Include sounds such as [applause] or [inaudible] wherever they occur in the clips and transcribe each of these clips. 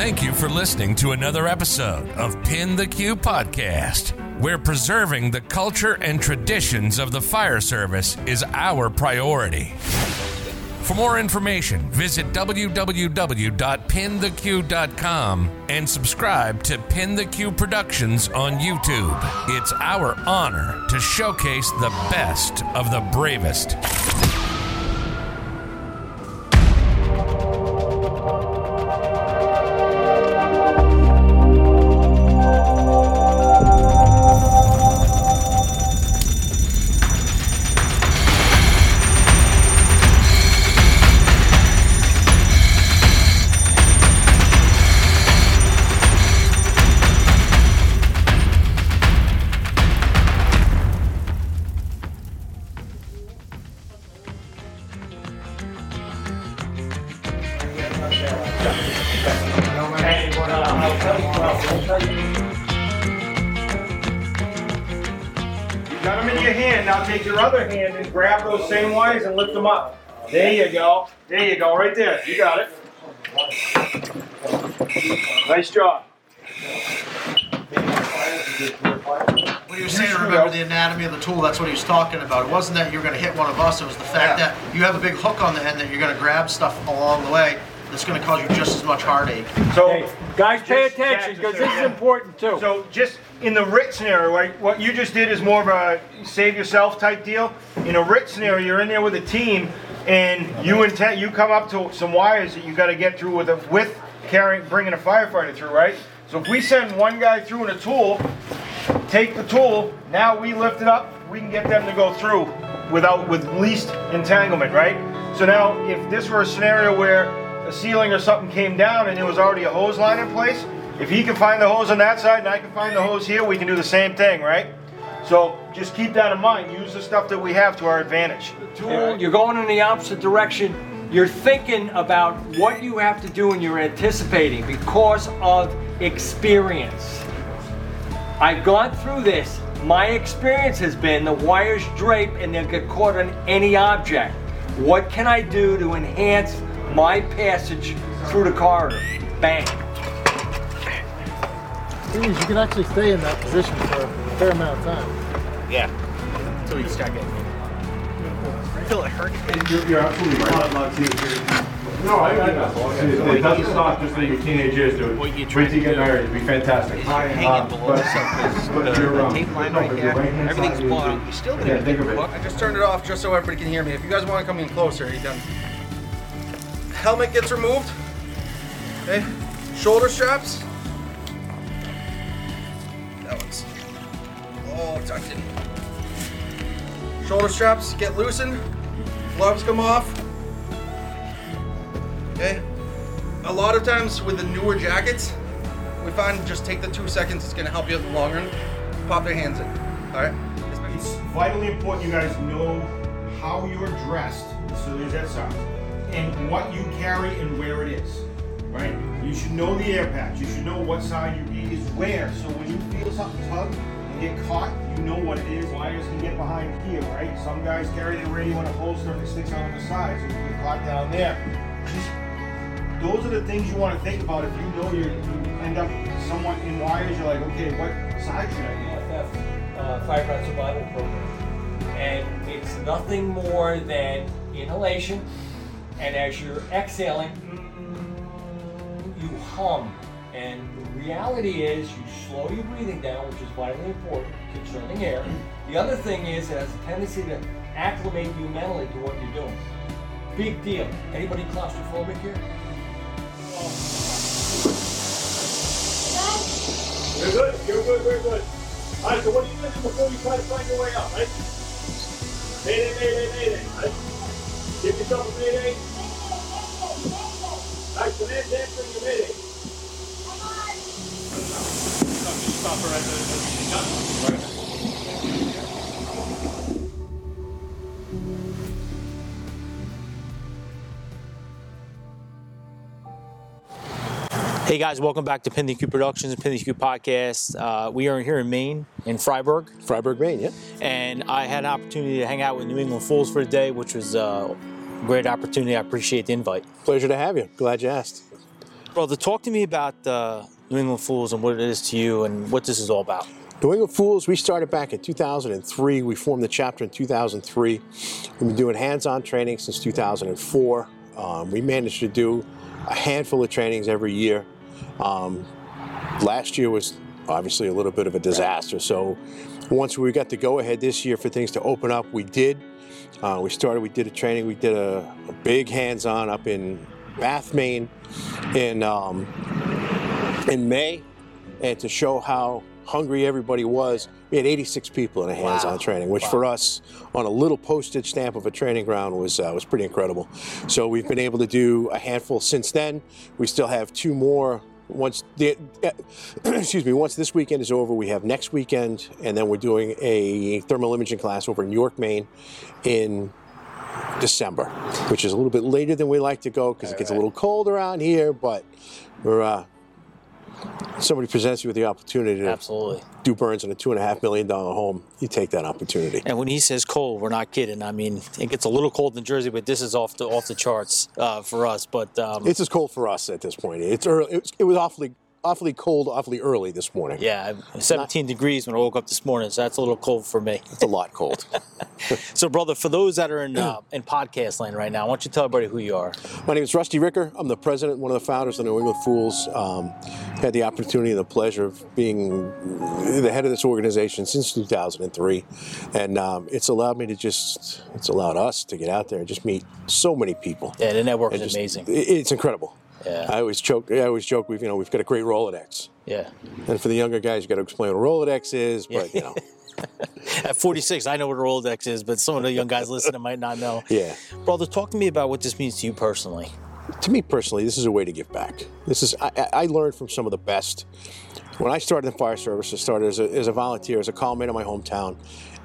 Thank you for listening to another episode of Pin the Q Podcast, where preserving the culture and traditions of the fire service is our priority. For more information, visit www.pintheq.com and subscribe to Pin the Q Productions on YouTube. It's our honor to showcase the best of the bravest. You got them in your hand. Now take your other hand and grab those same wires and lift them up. There you go. There you go. Right there. You got it. Nice job. When he was saying remember the anatomy of the tool, that's what he was talking about. It wasn't that you're going to hit one of us, it was the fact Yeah. that you have a big hook on the end that you're going to grab stuff along the way that's going to cause you just as much heartache. So, Hey, guys, pay Just- attention yeah, because this is yeah. important too. so just in the RIT scenario, right, what you just did is more of a save yourself type deal. In a RIT scenario, you're in there with a team, and you intend you come up to some wires that you got to get through with a, with carrying bringing a firefighter through, right? So if we send one guy through in a tool, take the tool, now we lift it up, we can get them to go through without with least entanglement, right? So now if this were a scenario where a ceiling or something came down and there was already a hose line in place, if he can find the hose on that side and I can find the hose here, we can do the same thing, right? So just keep that in mind. Use the stuff that we have to our advantage. You're going in the opposite direction. You're thinking about what you have to do and you're anticipating because of experience. I've gone through this. My experience has been the wires drape and they'll get caught on any object. What can I do to enhance my passage through the corridor? Bang. Thing is, you can actually stay in that position for a fair amount of time. Yeah. Until you start getting Until it hurts. You're, you're absolutely right. No, I, I know. It, it doesn't stop just like your teenage years, dude. What you Wait till you get married, it'd be fantastic. is you're hanging Uh, below [laughs] but- the surface, but the- um, tape line right there, everything's is- blown out. You're still gonna yeah, get think of it. I just turned it off just so everybody can hear me. If you guys want to come in closer, you can. Helmet gets removed. Okay. Shoulder straps. That one's all tucked in. Shoulder straps get loosened. Gloves come off. Okay. A lot of times with the newer jackets, we find just take the two seconds. It's gonna help you in the long run. Pop their hands in. All right. It's vitally important you guys know how you're dressed, so there's that sound, and what you carry and where it is, right? You should know the air patch. You should know what side your bead is where. So when you feel something tug and get caught, you know what it is. Wires can get behind here, right? Some guys carry their radio in a holster and it sticks out on the side, so you get caught down there. Just those are the things you want to think about if you know you're, you end up somewhat in wires. You're like, okay, what side should I be? FF uh, Firefighter Survival Program. And it's nothing more than inhalation, and as you're exhaling, you hum. And the reality is, you slow your breathing down, which is vitally important, concerning air. The other thing is, it has a tendency to acclimate you mentally to what you're doing. Big deal. Anybody claustrophobic here? You're good. You're good. We're good. All right. So what are you do before you try to find your way out, right? Mayday, mayday, mayday. Right? Give yourself a mayday. All right. So answering your mayday. Stop her at the. Hey guys, welcome back to the Q Productions and the Q Podcast. Uh, we are here in Maine, in Fryeburg, Fryeburg, Maine, yeah. and I had an opportunity to hang out with New England Fools for a day, which was uh, great opportunity. I appreciate the invite. Pleasure to have you. Glad you asked. Brother, talk to me about uh, New England Fools and what it is to you and what this is all about. New England Fools, we started back in 2003. We formed the chapter in 2003. We've been doing hands on training since 2004. Um, we managed to do a handful of trainings every year. Um, last year was obviously a little bit of a disaster. So once we got the go ahead this year for things to open up, we did. Uh, we started, we did a training, we did a, a big hands on up in Bath, Maine in, um, in May. And to show how hungry everybody was, we had 86 people in a hands on Wow. training, which Wow. for us on a little postage stamp of a training ground was, uh, was pretty incredible. So we've been able to do a handful since then. We still have two more once the [clears throat] excuse me once this weekend is over we have next weekend and then we're doing a thermal imaging class over in york maine in december which is a little bit later than we like to go because it gets a little cold around here but we're uh somebody presents you with the opportunity to Absolutely. do burns in a two and a half million dollar home you take that opportunity And when he says cold, we're not kidding. I mean, it gets a little cold in Jersey, but this is off the off the charts uh, for us. But um, it's as cold for us at this point it's early it was, it was awfully awfully cold awfully early this morning yeah, 17 degrees when I woke up this morning, so that's a little cold for me. it's a lot cold [laughs] So, brother, for those that are in uh, [clears throat] in podcast land right now, why don't you tell everybody who you are? My name is Rusty Ricker. I'm the president, one of the founders of the New England Fools. Um, had the opportunity and the pleasure of being the head of this organization since 2003, and um, it's allowed me to just, it's allowed us to get out there and just meet so many people. Yeah, the network is just- amazing. It's incredible. Yeah. I always joke. I always joke. We've you know we've got a great Rolodex, Yeah. and for the younger guys, you got to explain what a Rolodex is. But you know, [laughs] At 46, I know what a Rolodex is, but some of the young guys listening might not know. [laughs] yeah. Brother, talk to me about what this means to you personally. To me personally, this is a way to give back. This is I, I learned from some of the best. When I started in fire service, I started as a, as a volunteer, as a callman in my hometown,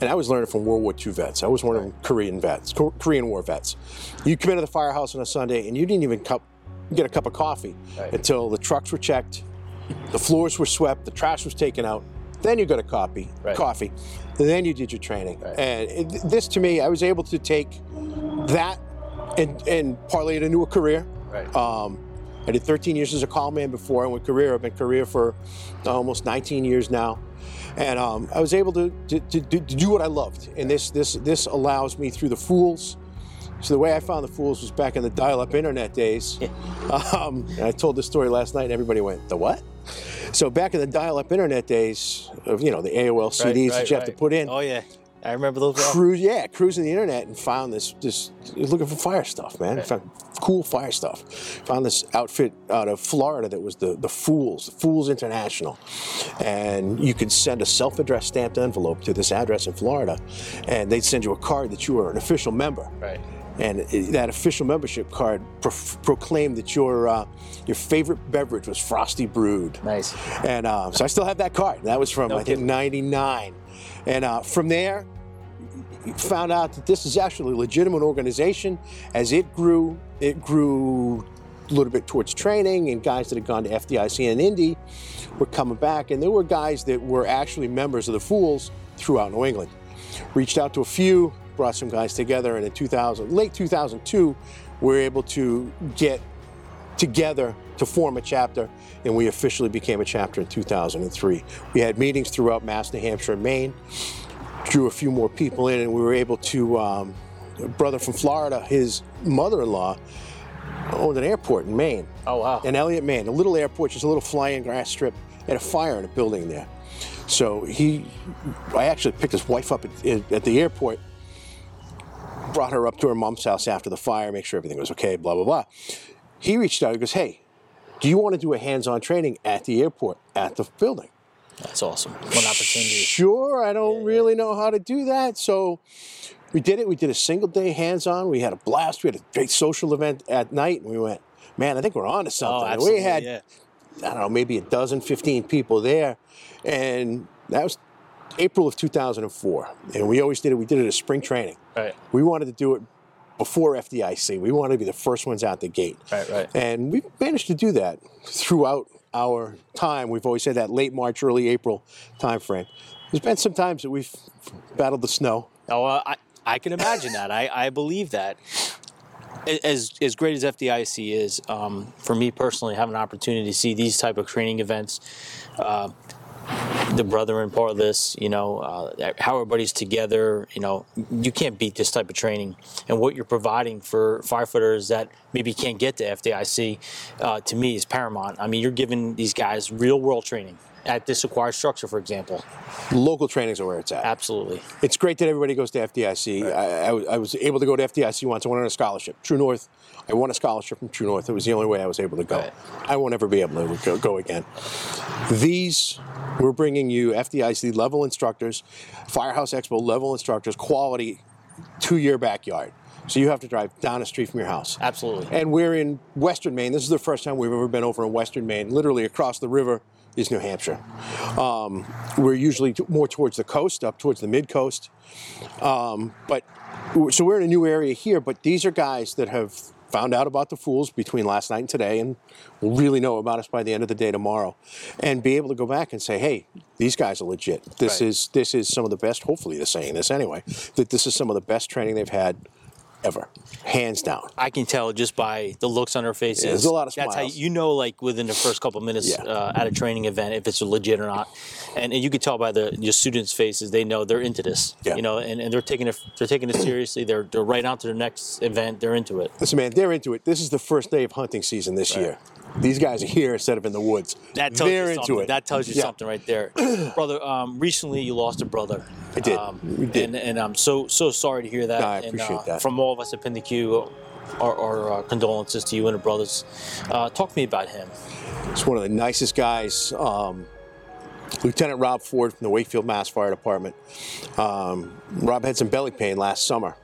and I was learning from World War II vets. I was one of them Korean vets, Ko- Korean War vets. You come into the firehouse on a Sunday, and you didn't even cup, get a cup of coffee Right. until the trucks were checked, the floors were swept, the trash was taken out. Then you got a copy, Right. coffee. And then you did your training. Right. And it, this, to me, I was able to take that and, and parlay it into a career. Right. Um, I did 13 years as a call man before I went career. I've been career for almost 19 years now, and um, I was able to, to, to, to do what I loved. And this this this allows me through the fools. So the way I found the fools was back in the dial-up internet days. Um, and I told this story last night, and everybody went, "The what?" So back in the dial-up internet days of you know the AOL CDs that you have to put in, Oh, yeah. I remember those. cruise, yeah, cruising the internet and found this, this looking for fire stuff, man. Found cool fire stuff. Found this outfit out of Florida that was the the Fools, Fools International, and you could send a self-addressed stamped envelope to this address in Florida, and they'd send you a card that you were an official member. Right. And that official membership card pro- proclaimed that your uh, your favorite beverage was Frosty Brewed. Nice. And uh, so I still have that card. That was from No I think '99. And uh, from there, found out that this is actually a legitimate organization. As it grew, it grew a little bit towards training, and guys that had gone to FDIC and Indy were coming back. And there were guys that were actually members of the Fools throughout New England. Reached out to a few, brought some guys together, and in 2000, late 2002, we were able to get together to form a chapter, and we officially became a chapter in 2003. We had meetings throughout Mass, New Hampshire, and Maine, drew a few more people in, and we were able to. Um, a brother from Florida, his mother-in-law owned an airport in Maine, Oh, wow. in Eliot, Maine, a little airport, just a little flying grass strip, and a fire in a building there. So he, I actually picked his wife up at, at the airport, brought her up to her mom's house after the fire, make sure everything was okay, blah, blah, blah. He reached out, he goes, Hey, do you want to do a hands on training at the airport, at the building? That's awesome. What opportunity. Sure, I don't really know how to do that. So we did it. We did a single day hands on. We had a blast. We had a great social event at night. And we went, man, I think we're on to oh, something. Oh, we had, yeah. I don't know, maybe a dozen, 15 people there. And that was April of 2004. And we always did it. We did it as spring training. Right. We wanted to do it before FDIC. We wanted to be the first ones out the gate. Right, right. And we managed to do that throughout our time. We've always said that late March, early April time frame. There's been some times that we've battled the snow. Oh, uh, I, I can imagine that. I, I believe that. as as great as FDIC is, um, for me personally, having an opportunity to see these type of training events, uh, the brethren part of this, you know, uh, how everybody's together, you know, you can't beat this type of training. And what you're providing for firefighters that maybe can't get to FDIC, uh, to me, is paramount. I mean, you're giving these guys real world training at this acquired structure, for example. Local trainings are where it's at. Absolutely. It's great that everybody goes to FDIC. I, I was- I was able to go to FDIC once. I went on a scholarship. True North. I won a scholarship from True North. It was the only way I was able to go. I won't ever be able to go, go again. These, we're bringing you FDIC level instructors, Firehouse Expo level instructors, quality, to your backyard. So you have to drive down the street from your house. Absolutely. And we're in Western Maine. This is the first time we've ever been over in Western Maine. Literally across the river is New Hampshire. Um, we're usually t- more towards the coast, up towards the mid coast. Um, but so we're in a new area here. But these are guys that have found out about the fools between last night and today, and will really know about us by the end of the day tomorrow, and be able to go back and say, "Hey, these guys are legit. This Right. is this is some of the best. Hopefully, they're saying this anyway. That this is some of the best training they've had." Ever, hands down. I can tell just by the looks on their faces. Yeah, there's a lot of That's how smiles. you know, like within the first couple minutes Yeah. uh, at a training event, if it's legit or not. And, and you can tell by the your students' faces, they know they're into this. Yeah. You know, and, and they're taking it they're taking it seriously. They're they're right on to their next event. They're into it. Listen, man, they're into it. This is the first day of hunting season this year. These guys are here instead of in the woods. That tells they're you into something. it. That tells you Yeah. something right there, [clears throat] brother. Um, recently, you lost a brother. I did. Um, We did. And, and I'm so so sorry to hear that. No, I And, appreciate uh, that. From all of us at Pin the Q, our, our uh, condolences to you and the brothers. Uh, talk to me about him. He's one of the nicest guys. Um, Lieutenant Rob Ford from the Wakefield Mass Fire Department. Um, Rob had some belly pain last summer.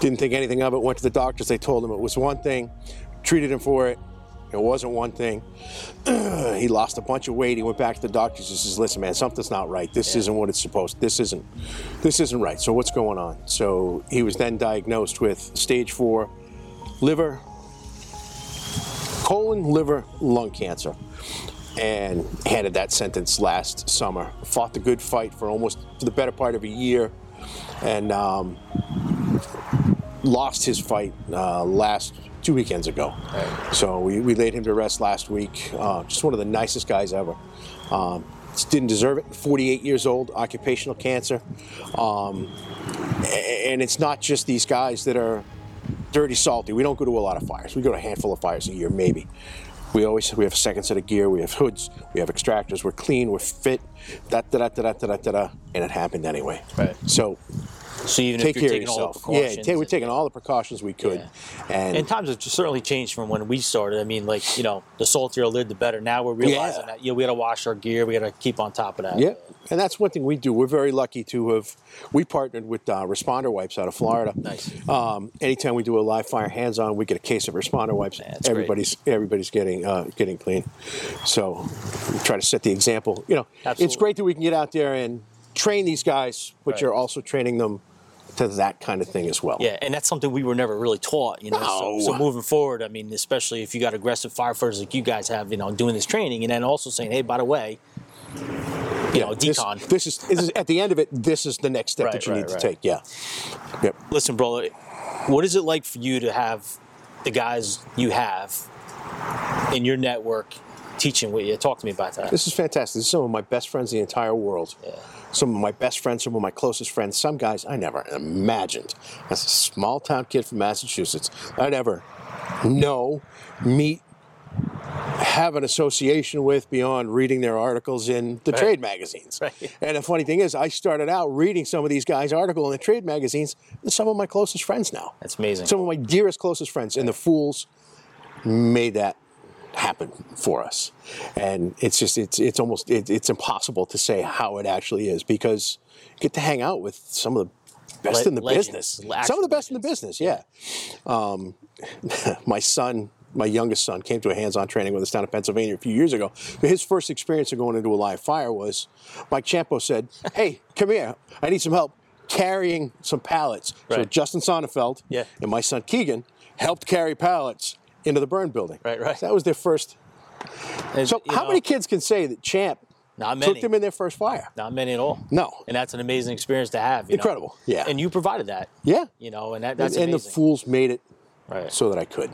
Didn't think anything of it. Went to the doctors. They told him it was one thing. Treated him for it. It wasn't one thing. [clears throat] he lost a bunch of weight. He went back to the doctors. He says, "Listen, man, something's not right. This isn't what it's supposed. This isn't. This isn't right. So what's going on?" So he was then diagnosed with stage four liver, colon, liver, lung cancer and handed that sentence last summer. Fought the good fight for almost for the better part of a year, and um, lost his fight uh, last two weekends ago. So we, we laid him to rest last week. Uh, just one of the nicest guys ever. Um, didn't deserve it. 48 years old, occupational cancer, um, and it's not just these guys that are dirty salty. We don't go to a lot of fires. We go to a handful of fires a year, maybe. We always we have a second set of gear. We have hoods. We have extractors. We're clean. We're fit. Da da da da da da da. da and it happened anyway. Right. So So even take if you're care of taking all the yourself. precautions, Yeah, take, we're taking all the precautions we could. And, and times have certainly changed from when we started. I mean, like you know, the saltier lid, the better. Now we're realizing Yeah. that yeah, we got to wash our gear. We got to keep on top of that. Yeah, and that's one thing we do. We're very lucky to have we partnered with uh, Responder Wipes out of Florida. Nice. Um, anytime we do a live fire hands-on, we get a case of Responder Wipes. that's great. everybody's everybody's getting uh, getting clean. So we try to set the example. You know, it's Absolutely. great that we can get out there and train these guys, but Right. you're also training them to that kind of thing as well. Yeah, and that's something we were never really taught, you know. So, so moving forward, I mean, especially if you got aggressive firefighters like you guys have, you know, doing this training, and then also saying, hey, by the way, you know, This, decon. this is, this is at the end of it. This is the next step Right, that you right, need to take. Yeah. Yep. Listen, brother, what is it like for you to have the guys you have in your network teaching with you? Talk to me about that. This is fantastic. This is some of my best friends in the entire world. Some of my best friends, some of my closest friends, some guys I never imagined. As a small town kid from Massachusetts, I'd ever know, meet, have an association with beyond reading their articles in the Right. trade magazines. Right. And the funny thing is, I started out reading some of these guys' articles in the trade magazines. And some of my closest friends now. That's amazing. Some of my dearest, closest friends, and the fools made that happen for us. And it's just, it's, it's almost, it, it's impossible to say how it actually is because you get to hang out with some of the best Le- in the legends, business. Some of the best in the business, yeah. Um, [laughs] my son, my youngest son, came to a hands-on training with us down in Pennsylvania a few years ago. His first experience of going into a live fire was Mike Ciampo said, "Hey, come here. I need some help carrying some pallets." So Justin Sonnenfeld Yeah. and my son Keegan helped carry pallets into the burn building. Right, right. That was their first. And, So, how know, many kids can say that Champ Not many. took them in their first fire? Not many at all. No. And that's an amazing experience to have. you know? Incredible, yeah. And you provided that. Yeah. You know, and that, And, that's and the fools made it Right. so that I could.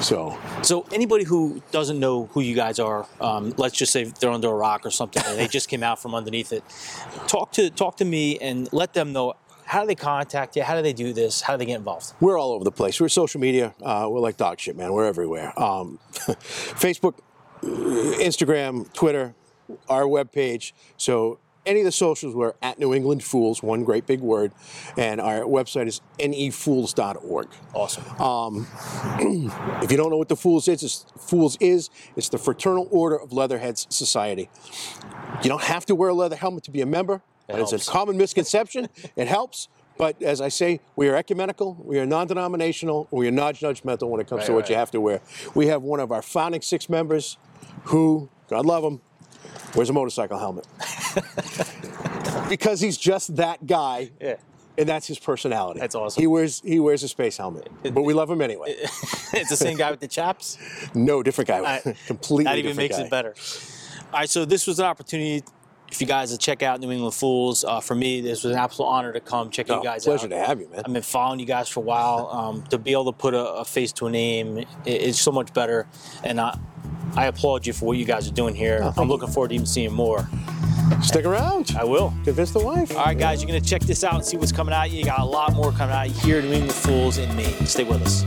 So So anybody who doesn't know who you guys are, um, let's just say they're under a rock or something, and they just came out from underneath it. Talk to talk to me and let them know how do they contact you, how do they do this, how do they get involved. we're all over the place. We're social media. Uh, we're like dog shit, man. We're everywhere. Um, [laughs] Facebook, uh, Instagram, Twitter, our webpage. So any of the socials, we're at New England Fools, one great big word. And our website is nefools.org. Awesome. Um, [clears throat] if you don't know what the Fools is, it's, Fools is, it's the Fraternal Order of Leatherheads Society. You don't have to wear a leather helmet to be a member. But it's helps. a common misconception. it helps. But as I say, we are ecumenical, we are non denominational, we are not judgmental when it comes to Right, what you have to wear. We have one of our founding six members who, God love him, wears a motorcycle helmet. [laughs] because he's just that guy. Yeah. And that's his personality. That's awesome. He wears he wears a space helmet, but we love him anyway. [laughs] it's the same guy with the chaps. No, different guy. I- [laughs] Completely That even makes guy. it better. All right, so this was an opportunity if you guys to check out New England Fools. Uh, for me, this was an absolute honor to come check Oh, you guys pleasure out. Pleasure to have you, man. I've been following you guys for a while. Um, to be able to put a, a face to a name is so much better, and I, I applaud you for what you guys are doing here. I'm looking forward to even seeing more. Stick around. I will. Convince the wife. All right, guys, you're gonna check this out and see what's coming out. You got a lot more coming out here at New England Fools in Maine. Stay with us.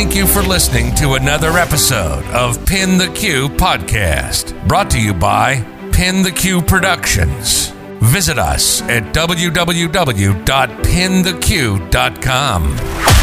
Thank you for listening to another episode of Pin the Q podcast, brought to you by Pin the Q Productions. Visit us at www.pintheq.com.